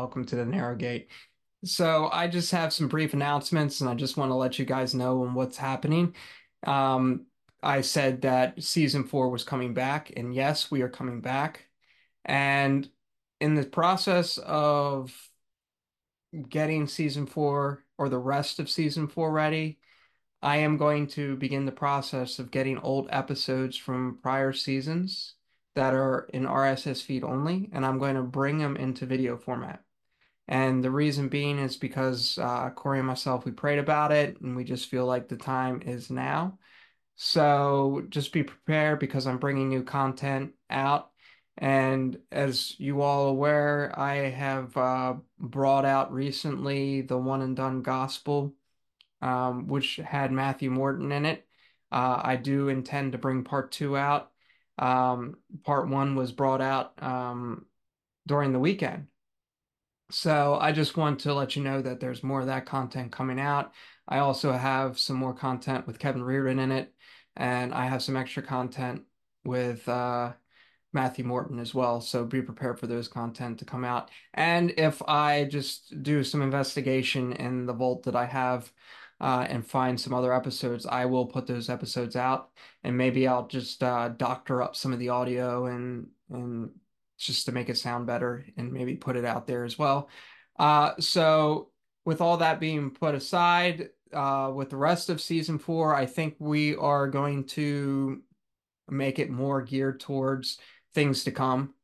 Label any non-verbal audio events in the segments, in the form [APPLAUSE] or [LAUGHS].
welcome to the Narrow Gate. So I just have some brief announcements, and I just want to let you guys know what's happening. Um, I said that season four was coming back, and yes, we are coming back. And in the process of getting season four or the rest of season four ready, I am going to begin the process of getting old episodes from prior seasons that are in RSS feed only, and I'm going to bring them into video format. And the reason being is because uh, Corey and myself, we prayed about it and we just feel like the time is now. So just be prepared because I'm bringing new content out. And as you all aware, I have uh, brought out recently the One and Done Gospel, um, which had Matthew Morton in it. Uh, I do intend to bring part two out. Um, part one was brought out um, during the weekend. So I just want to let you know that there's more of that content coming out. I also have some more content with Kevin Reardon in it, and I have some extra content with uh, Matthew Morton as well. So be prepared for those content to come out. And if I just do some investigation in the vault that I have uh, and find some other episodes, I will put those episodes out, and maybe I'll just uh, doctor up some of the audio and and just to make it sound better and maybe put it out there as well. Uh, so with all that being put aside, uh, with the rest of season four, I think we are going to make it more geared towards things to come.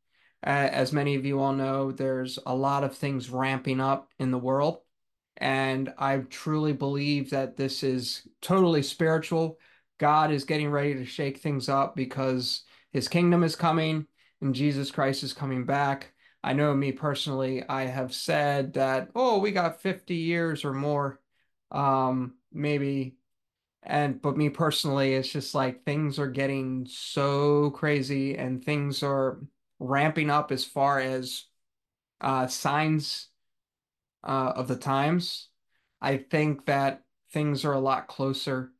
Uh, as many of you all know, there's a lot of things ramping up in the world. And I truly believe that this is totally spiritual. God is getting ready to shake things up because his kingdom is coming and Jesus Christ is coming back. I know me personally, I have said that, oh, we got 50 years or more, um, maybe. And, but me personally, it's just like things are getting so crazy and things are ramping up as far as uh, signs uh, of the times. I think that things are a lot closer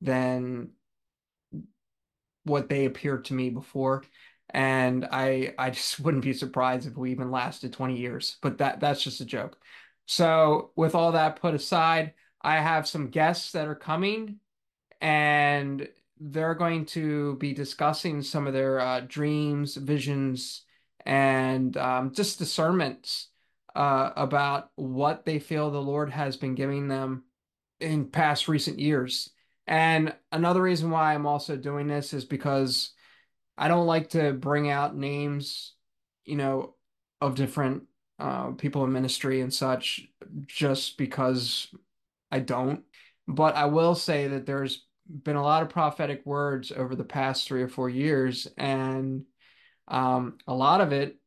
than what they appeared to me before and I I just [LAUGHS] wouldn't be surprised if we even lasted 20 years. But that that's just a joke. So with all that put aside, I have some guests that are coming, and they're going to be discussing some of their uh, dreams, visions, and um, just discernments uh, about what they feel the Lord has been giving them in past recent years. And another reason why I'm also doing this is because I don't like to bring out names, you know, of different uh, people in ministry and such just because I don't. But I will say that there's been a lot of prophetic words over the past three or four years, and um, a lot of it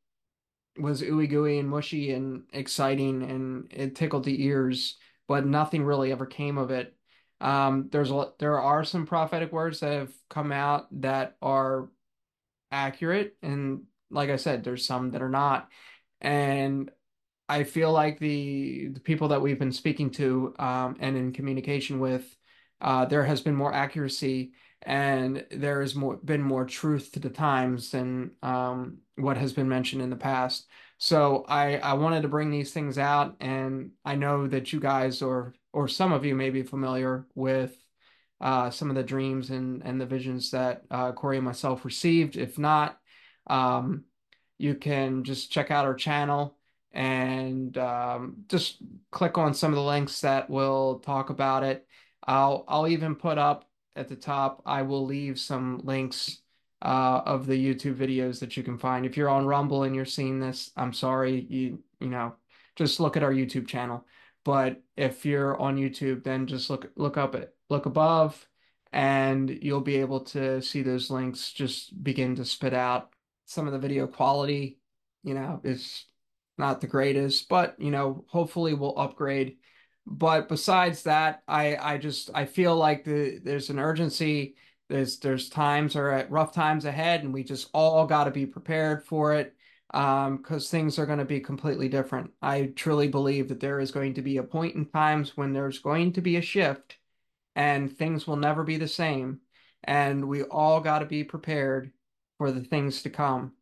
was ooey gooey and mushy and exciting, and it tickled the ears, but nothing really ever came of it. Um, there's a, there are some prophetic words that have come out that are accurate and like I said there's some that are not and I feel like the the people that we've been speaking to um, and in communication with uh, there has been more accuracy and there has more been more truth to the times than um, what has been mentioned in the past. So I I wanted to bring these things out, and I know that you guys or or some of you may be familiar with uh, some of the dreams and, and the visions that uh, Corey and myself received. If not, um, you can just check out our channel and um, just click on some of the links that will talk about it. I'll I'll even put up at the top. I will leave some links uh, of the YouTube videos that you can find. If you're on Rumble and you're seeing this, I'm sorry. You you know, just look at our YouTube channel. But if you're on YouTube, then just look look up it look above, and you'll be able to see those links just begin to spit out. Some of the video quality, you know, is not the greatest, but you know, hopefully we'll upgrade. But besides that, I I just I feel like the there's an urgency. There's there's times or at rough times ahead, and we just all got to be prepared for it um because things are going to be completely different. I truly believe that there is going to be a point in times when there's going to be a shift and things will never be the same. And we all got to be prepared for the things to come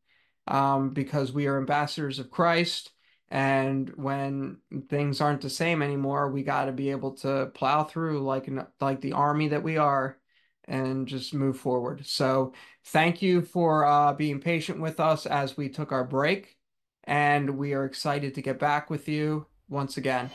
um, because we are ambassadors of Christ And when things aren't the same anymore, we got to be able to plow through like like the army that we are and just move forward. So thank you for uh, being patient with us as we took our break, and we are excited to get back with you once again.